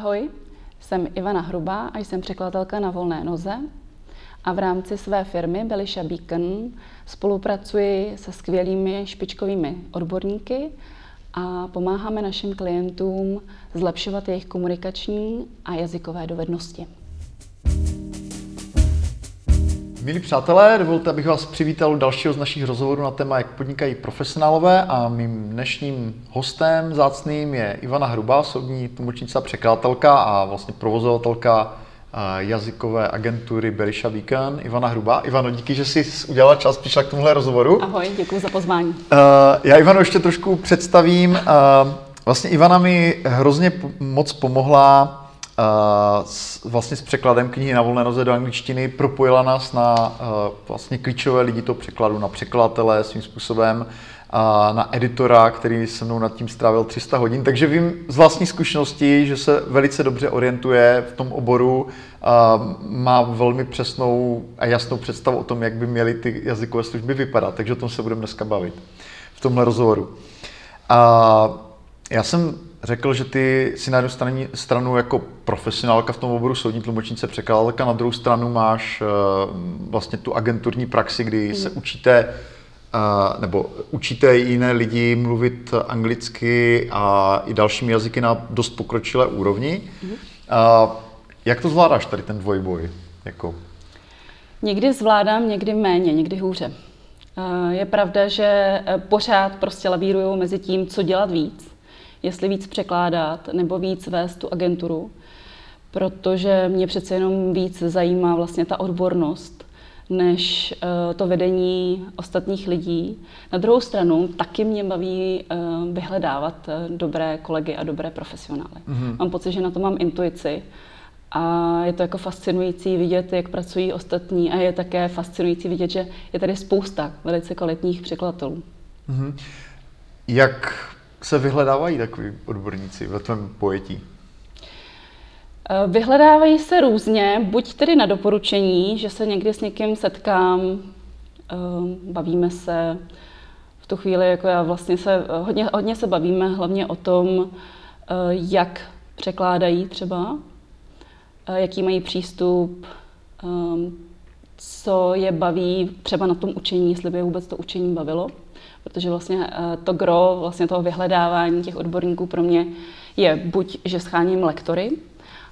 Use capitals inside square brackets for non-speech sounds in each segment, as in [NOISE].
Ahoj, jsem Ivana Hrubá a jsem překladatelka na volné noze. A v rámci své firmy Belisha Beacon spolupracuji se skvělými špičkovými odborníky a pomáháme našim klientům zlepšovat jejich komunikační a jazykové dovednosti. Milí přátelé, dovolte, abych vás přivítal u dalšího z našich rozhovorů na téma, jak podnikají profesionálové a mým dnešním hostem zácným je Ivana Hrubá, soudní tlumočnice a překladatelka a vlastně provozovatelka jazykové agentury Berisha Beacon, Ivana Hrubá. Ivano, díky, že jsi udělala čas, přišla k tomuhle rozhovoru. Ahoj, děkuji za pozvání. Uh, já Ivano ještě trošku představím. Uh, vlastně Ivana mi hrozně moc pomohla s, vlastně s překladem knihy na volné noze do angličtiny, propojila nás na uh, vlastně klíčové lidi toho překladu, na překladatele svým způsobem, a na editora, který se mnou nad tím strávil 300 hodin. Takže vím z vlastní zkušenosti, že se velice dobře orientuje v tom oboru, a má velmi přesnou a jasnou představu o tom, jak by měly ty jazykové služby vypadat. Takže o tom se budeme dneska bavit v tomhle rozhovoru. A já jsem řekl, že ty si na jednu stranu, stranu jako profesionálka v tom oboru soudní tlumočnice překladatelka, na druhou stranu máš uh, vlastně tu agenturní praxi, kdy se učíte uh, nebo učíte jiné lidi mluvit anglicky a i dalšími jazyky na dost pokročilé úrovni. Uh, jak to zvládáš tady ten dvojboj? Jako? Někdy zvládám, někdy méně, někdy hůře. Je pravda, že pořád prostě lavíruju mezi tím, co dělat víc jestli víc překládat nebo víc vést tu agenturu, protože mě přece jenom víc zajímá vlastně ta odbornost, než uh, to vedení ostatních lidí. Na druhou stranu taky mě baví uh, vyhledávat uh, dobré kolegy a dobré profesionály. Mm-hmm. Mám pocit, že na to mám intuici a je to jako fascinující vidět, jak pracují ostatní a je také fascinující vidět, že je tady spousta velice kvalitních překladatelů. Mm-hmm. Jak se vyhledávají takový odborníci ve tvém pojetí? Eh, vyhledávají se různě, buď tedy na doporučení, že se někdy s někým setkám, eh, bavíme se, v tu chvíli jako já vlastně se, hodně, hodně se bavíme hlavně o tom, eh, jak překládají třeba, jaký mají přístup, co je baví třeba na tom učení, jestli by je vůbec to učení bavilo protože vlastně eh, to gro vlastně toho vyhledávání těch odborníků pro mě je buď, že scháním lektory,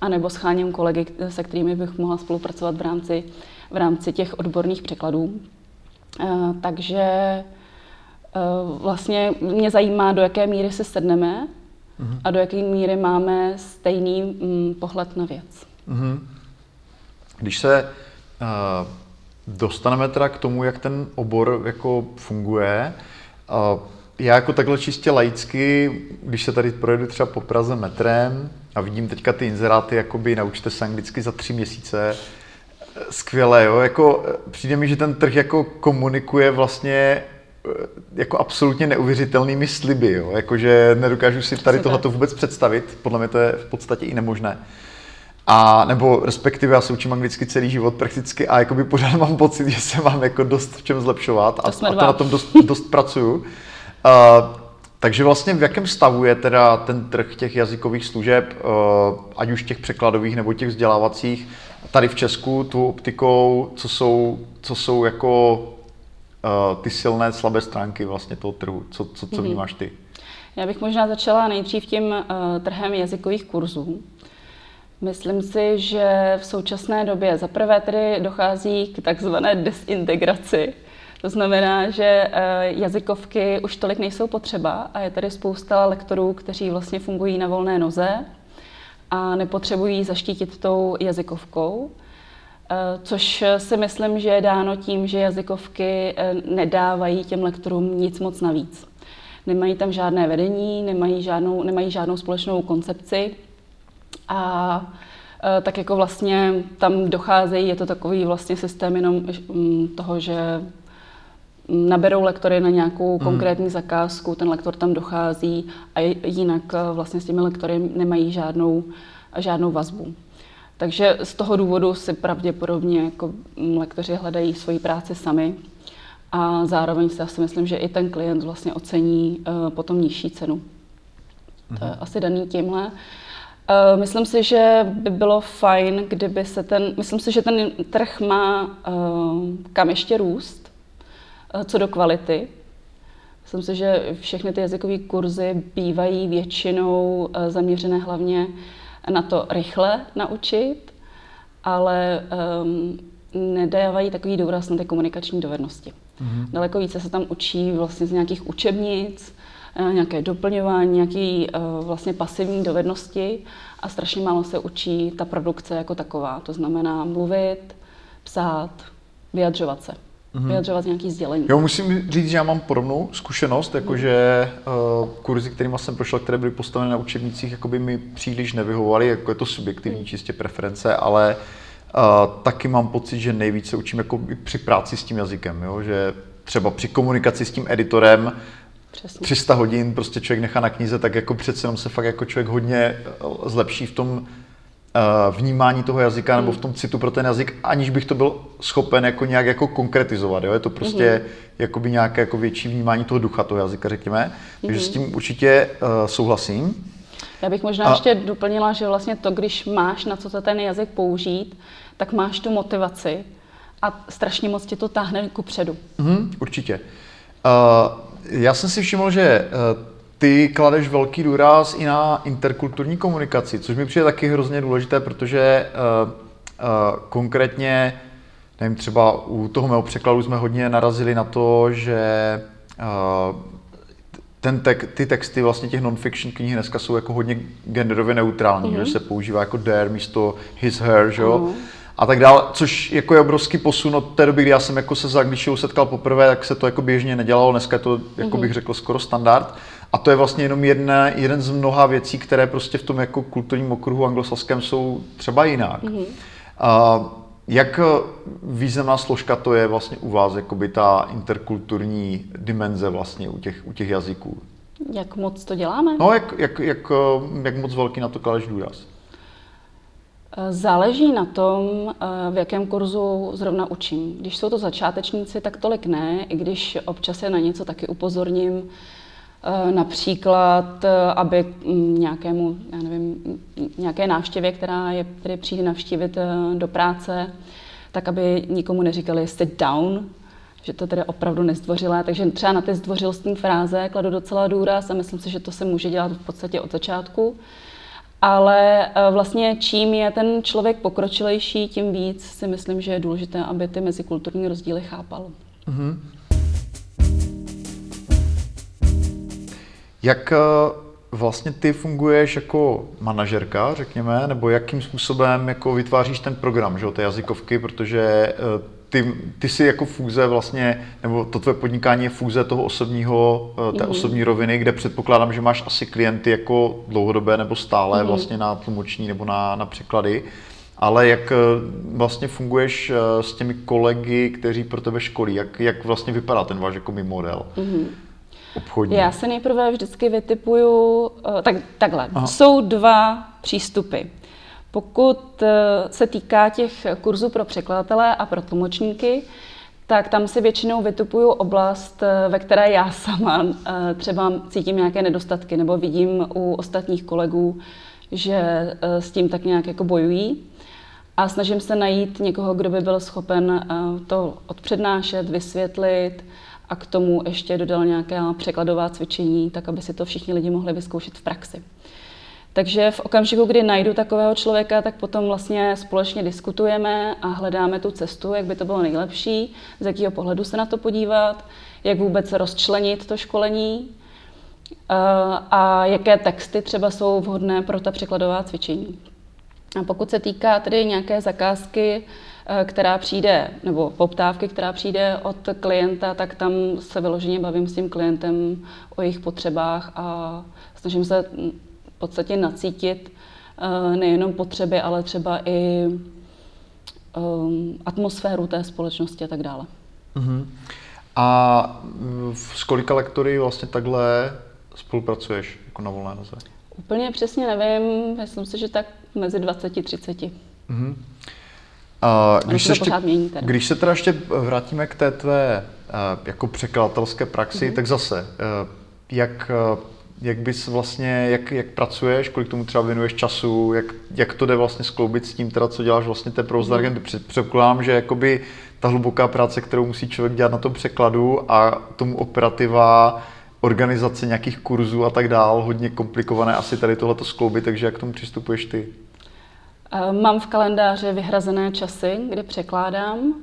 anebo scháním kolegy, se kterými bych mohla spolupracovat v rámci, v rámci těch odborných překladů. Eh, takže eh, vlastně mě zajímá, do jaké míry se sedneme mm-hmm. a do jaké míry máme stejný mm, pohled na věc. Mm-hmm. Když se uh, dostaneme teda k tomu, jak ten obor jako funguje, já jako takhle čistě laicky, když se tady projedu třeba po Praze metrem a vidím teďka ty inzeráty, jakoby naučte se anglicky za tři měsíce, skvělé, jo, jako přijde mi, že ten trh jako komunikuje vlastně eh, jako absolutně neuvěřitelnými sliby, jo, jakože nedokážu si tady tohleto vůbec představit, podle mě to je v podstatě i nemožné. A nebo respektive já se učím anglicky celý život prakticky a jakoby pořád mám pocit, že se mám jako dost v čem zlepšovat a, to a to na tom dost, dost pracuju. Uh, takže vlastně v jakém stavu je teda ten trh těch jazykových služeb, uh, ať už těch překladových nebo těch vzdělávacích, tady v Česku, tu optikou, co jsou, co jsou jako uh, ty silné, slabé stránky vlastně toho trhu, co, co, co mhm. vnímáš ty? Já bych možná začala nejdřív tím uh, trhem jazykových kurzů. Myslím si, že v současné době zaprvé tedy dochází k takzvané desintegraci. To znamená, že eh, jazykovky už tolik nejsou potřeba a je tady spousta lektorů, kteří vlastně fungují na volné noze a nepotřebují zaštítit tou jazykovkou. Eh, což si myslím, že je dáno tím, že jazykovky eh, nedávají těm lektorům nic moc navíc. Nemají tam žádné vedení, nemají žádnou, nemají žádnou společnou koncepci, a e, tak jako vlastně tam docházejí, je to takový vlastně systém jenom mm, toho, že naberou lektory na nějakou mm. konkrétní zakázku, ten lektor tam dochází a jinak e, vlastně s těmi lektory nemají žádnou, žádnou vazbu. Takže z toho důvodu si pravděpodobně jako lektoři hledají svoji práci sami a zároveň si asi myslím, že i ten klient vlastně ocení uh, potom nižší cenu. Mm. To je mhm. asi daný tímhle. Uh, myslím si, že by bylo fajn, kdyby se ten, myslím si, že ten trh má uh, kam ještě růst, uh, co do kvality. Myslím si, že všechny ty jazykové kurzy bývají většinou uh, zaměřené hlavně na to rychle naučit, ale um, nedávají takový důraz na ty komunikační dovednosti. Mm-hmm. Daleko více se tam učí vlastně z nějakých učebnic, Eh, nějaké doplňování, nějaké eh, vlastně pasivní dovednosti a strašně málo se učí ta produkce jako taková. To znamená mluvit, psát, vyjadřovat se. Mm-hmm. Vyjadřovat nějaký sdělení. Jo, musím říct, že já mám podobnou zkušenost, jakože uh, kurzy, kterými jsem prošel, které byly postaveny na učebnicích, jakoby mi příliš nevyhovovaly, jako je to subjektivní mm. čistě preference, ale uh, taky mám pocit, že nejvíce učím jako při práci s tím jazykem, jo? že třeba při komunikaci s tím editorem Přesně. 300 hodin prostě člověk nechá na knize, tak jako přece jenom se fakt jako člověk hodně eh, zlepší v tom uh, vnímání toho jazyka mm. nebo v tom citu pro ten jazyk, aniž bych to byl schopen jako nějak jako konkretizovat. Jo? Je to prostě mm. jakoby nějaké jako větší vnímání toho ducha toho jazyka, řekněme. Mm. Takže s tím určitě uh, souhlasím. Já bych možná a... ještě doplnila, že vlastně to, když máš na co to ten jazyk použít, tak máš tu motivaci a strašně moc tě to táhne ku předu. Mm, určitě. Uh, já jsem si všiml, že eh, ty kladeš velký důraz i na interkulturní komunikaci, což mi přijde taky hrozně důležité, protože uh, uh, konkrétně, nevím, třeba u toho mého překladu jsme hodně narazili na to, že uh, ten tek, ty texty vlastně těch non-fiction knih dneska jsou jako hodně genderově neutrální, mm-hmm. že se používá jako their místo his, her, že jo? Mm-hmm a tak dále, což jako je obrovský posun od té doby, kdy já jsem jako se s angličtinou setkal poprvé, tak se to jako běžně nedělalo, dneska je to, jako bych mhm. řekl, skoro standard. A to je vlastně jenom jedna, jeden z mnoha věcí, které prostě v tom jako kulturním okruhu anglosaském jsou třeba jinak. Mm-hmm. A jak významná složka to je vlastně u vás, jakoby ta interkulturní dimenze vlastně u těch, u těch jazyků? Jak moc to děláme? No, jak, jak, jak, jak moc velký na to kladeš důraz? Záleží na tom, eh, v jakém kurzu zrovna učím. Když jsou to začátečníci, tak tolik ne, i když občas je na něco taky upozorním. Eh, například, eh, aby mm, nějakému, já nevím, nějaké návštěvě, která je, který přijde navštívit do práce, tak aby nikomu neříkali sit down, že to tedy opravdu nezdvořilé. Takže třeba na ty zdvořilostní fráze kladu docela důraz a myslím si, že to se může dělat v podstatě od začátku ale eh, vlastně čím je ten člověk pokročilejší, tím víc si myslím, že je důležité, aby ty mezikulturní rozdíly chápal. Mm-hmm. Jak eh, vlastně ty funguješ jako manažerka, řekněme, nebo jakým způsobem jako vytváříš ten program, že, té jazykovky, protože eh, ty, ty jsi jako fůze vlastně, nebo to tvoje podnikání je fůze toho osobního, eh, té mm-hmm. osobní roviny, kde předpokládám, že máš asi klienty jako dlouhodobé nebo stále mm-hmm. vlastně na tlumoční nebo na, na překlady. Ale jak eh, vlastně funguješ eh, s těmi kolegy, kteří pro tebe školí? Jak, jak vlastně vypadá ten váš jako model? Mm-hmm. Obchodní. Já se nejprve vždycky vytipuju, tak, takhle, Aha. jsou dva přístupy. Pokud eh, se týká těch kurzů pro překladatele a pro tlumočníky, tak tam si většinou vytupuju oblast, eh, ve které já sama eh, třeba cítím nějaké nedostatky nebo vidím u ostatních kolegů, že s tím tak nějak jako bojují. A snažím se najít někoho, kdo by byl schopen to odpřednášet, vysvětlit a k tomu ještě dodal nějaké překladová cvičení, tak aby si to všichni lidi mohli vyzkoušet v praxi. Takže v okamžiku, kdy najdu takového člověka, tak potom vlastně společně diskutujeme a hledáme tu cestu, jak by to bylo nejlepší, z jakého pohledu se na to podívat, jak vůbec rozčlenit to školení eh, a jaké texty třeba jsou vhodné pro ta překladová cvičení. A pokud se týká tedy nějaké zakázky, eh, která přijde, nebo poptávky, která přijde od klienta, tak tam se vyloženě bavím s tím klientem o jejich potřebách a snažím se podstatě nacítit eh, nejenom potřeby, ale třeba i um, atmosféru té společnosti a tak dále. Uh-huh. A s kolika lektory vlastně takhle spolupracuješ jako na volné noze? Úplně přesně nevím, myslím si, že tak mezi 20 a 30. Uh-huh. A když, se ještě, mění teda. když se teda ještě vrátíme k té tvé jako překladatelské praxi, uh-huh. tak zase, jak jak bys vlastně, jak, jak pracuješ, kolik tomu třeba věnuješ času, jak, jak to jde vlastně skloubit s tím, teda, co děláš vlastně té provoz mm. Předpokládám, že jakoby ta hluboká práce, kterou musí člověk dělat na tom překladu a tomu operativa, organizace nějakých kurzů a tak dál, hodně komplikované asi tady tohleto skloubit, takže jak k tomu přistupuješ ty? Eh, mám v kalendáři vyhrazené časy, kde překládám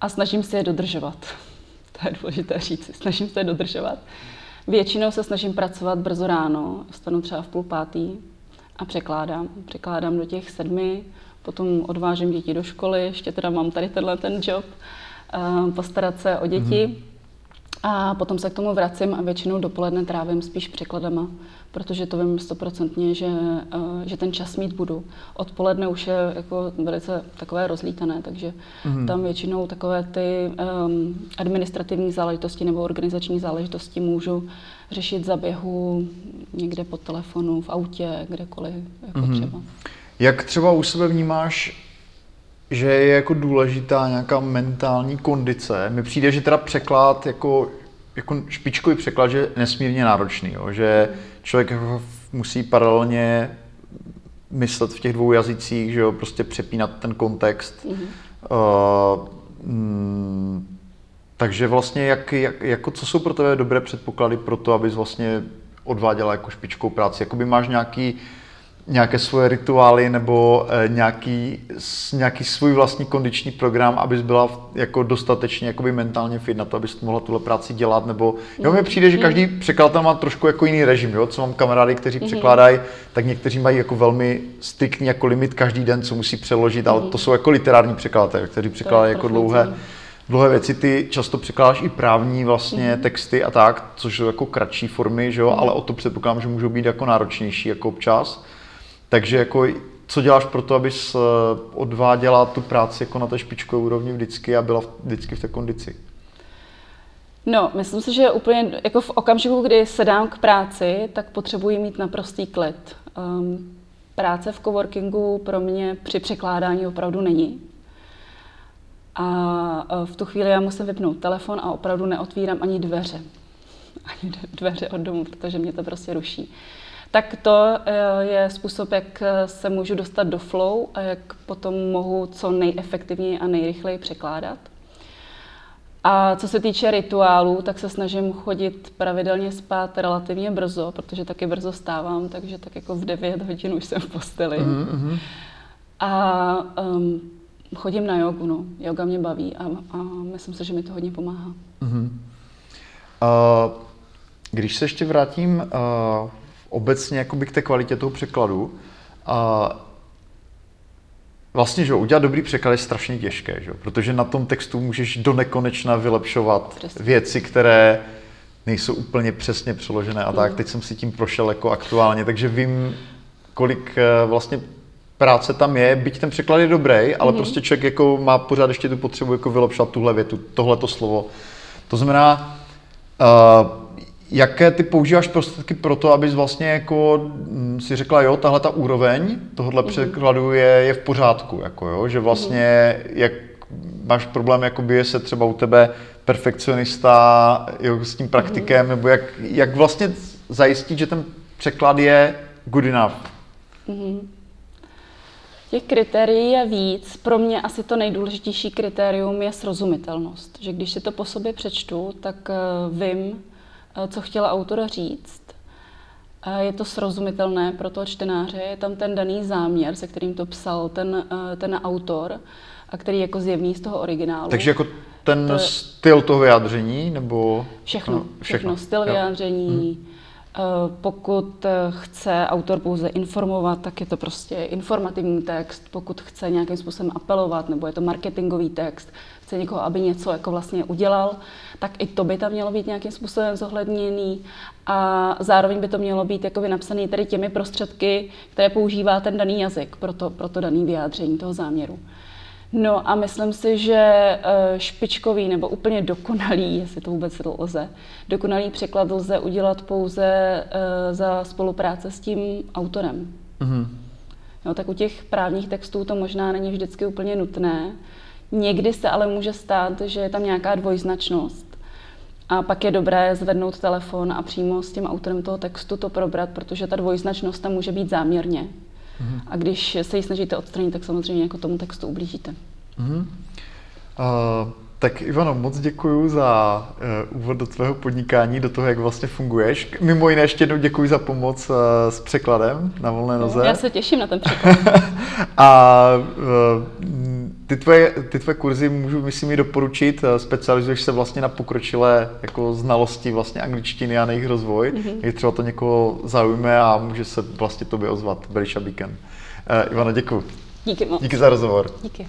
a snažím se je dodržovat. [LAUGHS] To je důležité říct, snažím se je dodržovat. Většinou se snažím pracovat brzo ráno, vstanu třeba v půl pátý a překládám. Překládám do těch sedmi, potom odvážím děti do školy, ještě teda mám tady tenhle ten job, eh, postarat se o děti. Mm-hmm. A potom se k tomu vracím a většinou dopoledne trávím spíš překladama, protože to vím stoprocentně, že, eh, že ten čas mít budu. Odpoledne už je jako velice takové rozlítané, takže mm. tam většinou takové ty um, administrativní záležitosti nebo organizační záležitosti můžu řešit za běhu někde po telefonu, v autě, kdekoliv jako mm. třeba. Jak třeba u sebe vnímáš že je jako důležitá nějaká mentální kondice. Mi přijde, že teda překlad jako, jako špičkový překlad, že je nesmírně náročný, jo? že člověk jako musí paralelně myslet v těch dvou jazycích, že jo, prostě přepínat ten kontext. Mm-hmm. Uh, mm, takže vlastně jak, jak, jako co jsou pro tebe dobré předpoklady pro to, abys vlastně odváděla jako špičkou práci? Jakoby máš nějaký uh, nějaké svoje rituály nebo e, nějaký, nějaký svůj vlastní kondiční program, abys byla jako dostatečně jakoby mentálně fit na to, abys mohla tuhle práci dělat, nebo jo, mi přijde, že mm-hmm. každý překladatel má trošku jako jiný režim, jo, co mám kamarády, kteří mm-hmm. překládají, tak někteří mají jako velmi striktní jako limit každý den, co musí přeložit, ale to jsou jako literární překladatelé, kteří překládají jako dlouhé, dlouhé věci. Ty často překládáš i právní vlastně mm-hmm. texty a tak, což jsou jako kratší formy, že jo, ale o to předpokládám, že můžou být jako náročnější jako občas. Takže jako co děláš pro to, abys eh, odváděla tu práci jako na té špičkové úrovni vždycky a byla vždycky v té kondici? No, myslím si, že úplně jako v okamžiku, kdy sedám k práci, tak potřebuji mít naprostý klid. Um, práce v coworkingu pro mě při překládání opravdu není. A eh, v tu chvíli já musím vypnout telefon a opravdu neotvírám ani dveře. [LAUGHS] Ani dveře od domu, protože mě to prostě ruší tak to eh, je způsob, jak eh, se můžu dostat do flow a jak potom mohu co nejefektivněji a nejrychleji překládat. A co se týče rituálů, tak se snažím chodit pravidelně spát relativně brzo, protože taky brzo stávám, takže tak jako v 9 hodin už jsem v posteli. Mm-hmm. A um, chodím na jogu, no. Yoga mě baví a, a myslím si, že mi to hodně pomáhá. Mm-hmm. Uh, když se ještě vrátím uh, obecně jakoby k té kvalitě toho překladu. A vlastně, že udělat dobrý překlad je strašně těžké, že? protože na tom textu můžeš do nekonečna vylepšovat Přesně. věci, které nejsou úplně přesně přeložené a tak. Mm. Teď jsem si tím prošel jako aktuálně, takže vím, kolik eh, vlastně práce tam je, byť ten překlad je dobrý, ale mm. prostě člověk jako má pořád ještě tu potřebu jako vylepšovat tuhle větu, tohleto slovo. To znamená, uh, Jaké ty používáš prostředky pro to, abys vlastně jako mm, si řekla, jo, tahle ta úroveň tohohle mm-hmm. překladu je, je v pořádku, jako jo, že vlastně mm-hmm. jak máš problém, jakoby je se třeba u tebe perfekcionista jo, s tím praktikem, mm-hmm. nebo jak, jak vlastně zajistit, že ten překlad je good enough? Mm-hmm. Těch kritérií je víc. Pro mě asi to nejdůležitější kritérium je srozumitelnost. Že když si to po sobě přečtu, tak uh, vím, Eh, co chtěla autora říct. Je to srozumitelné pro toho čtenáře, je tam ten daný záměr, se kterým to psal ten, eh, ten autor, a který jako zjevný z toho originálu. Takže jako ten to, styl toho vyjádření, nebo... Všechno, no, všechno. všechno. Styl jo. vyjádření, hmm. Pokud chce autor pouze informovat, tak je to prostě informativní text. Pokud chce nějakým způsobem apelovat, nebo je to marketingový text, chce někoho, aby něco jako vlastně udělal, tak i to by tam mělo být nějakým způsobem zohledněný a zároveň by to mělo být jako napsané tady těmi prostředky, které používá ten daný jazyk pro to, pro to daný vyjádření toho záměru. No a myslím si, že eh, špičkový nebo úplně dokonalý, jestli to vůbec lze, dokonalý překlad lze udělat pouze eh, za spolupráce s tím autorem. Mm-hmm. No, tak u těch právních textů to možná není vždycky úplně nutné, Někdy se ale může stát, že je tam nějaká dvojznačnost A pak je dobré zvednout telefon a přímo s tím autorem toho textu to probrat, protože ta dvojznačnost tam může být záměrně. Mm-hmm. A když se ji snažíte odstranit, tak samozřejmě jako tomu textu ublížíte. Mm-hmm. Uh... Tak Ivano, moc děkuji za uh, úvod do tvého podnikání, do toho, jak vlastně funguješ. Mimo jiné ještě jednou děkuji za pomoc uh, s překladem na volné noze. Já se těším na ten překlad. [LAUGHS] a uh, ty, tvoje, ty tvoje kurzy můžu, myslím, i doporučit. Specializuješ se vlastně na pokročilé jako znalosti vlastně angličtiny a na jejich rozvoj. Mm-hmm. Je třeba to někoho zaujme a může se vlastně tobě ozvat. Berisha Beacon. Uh, Ivano, děkuji. Díky moc. Díky za rozhovor. Díky.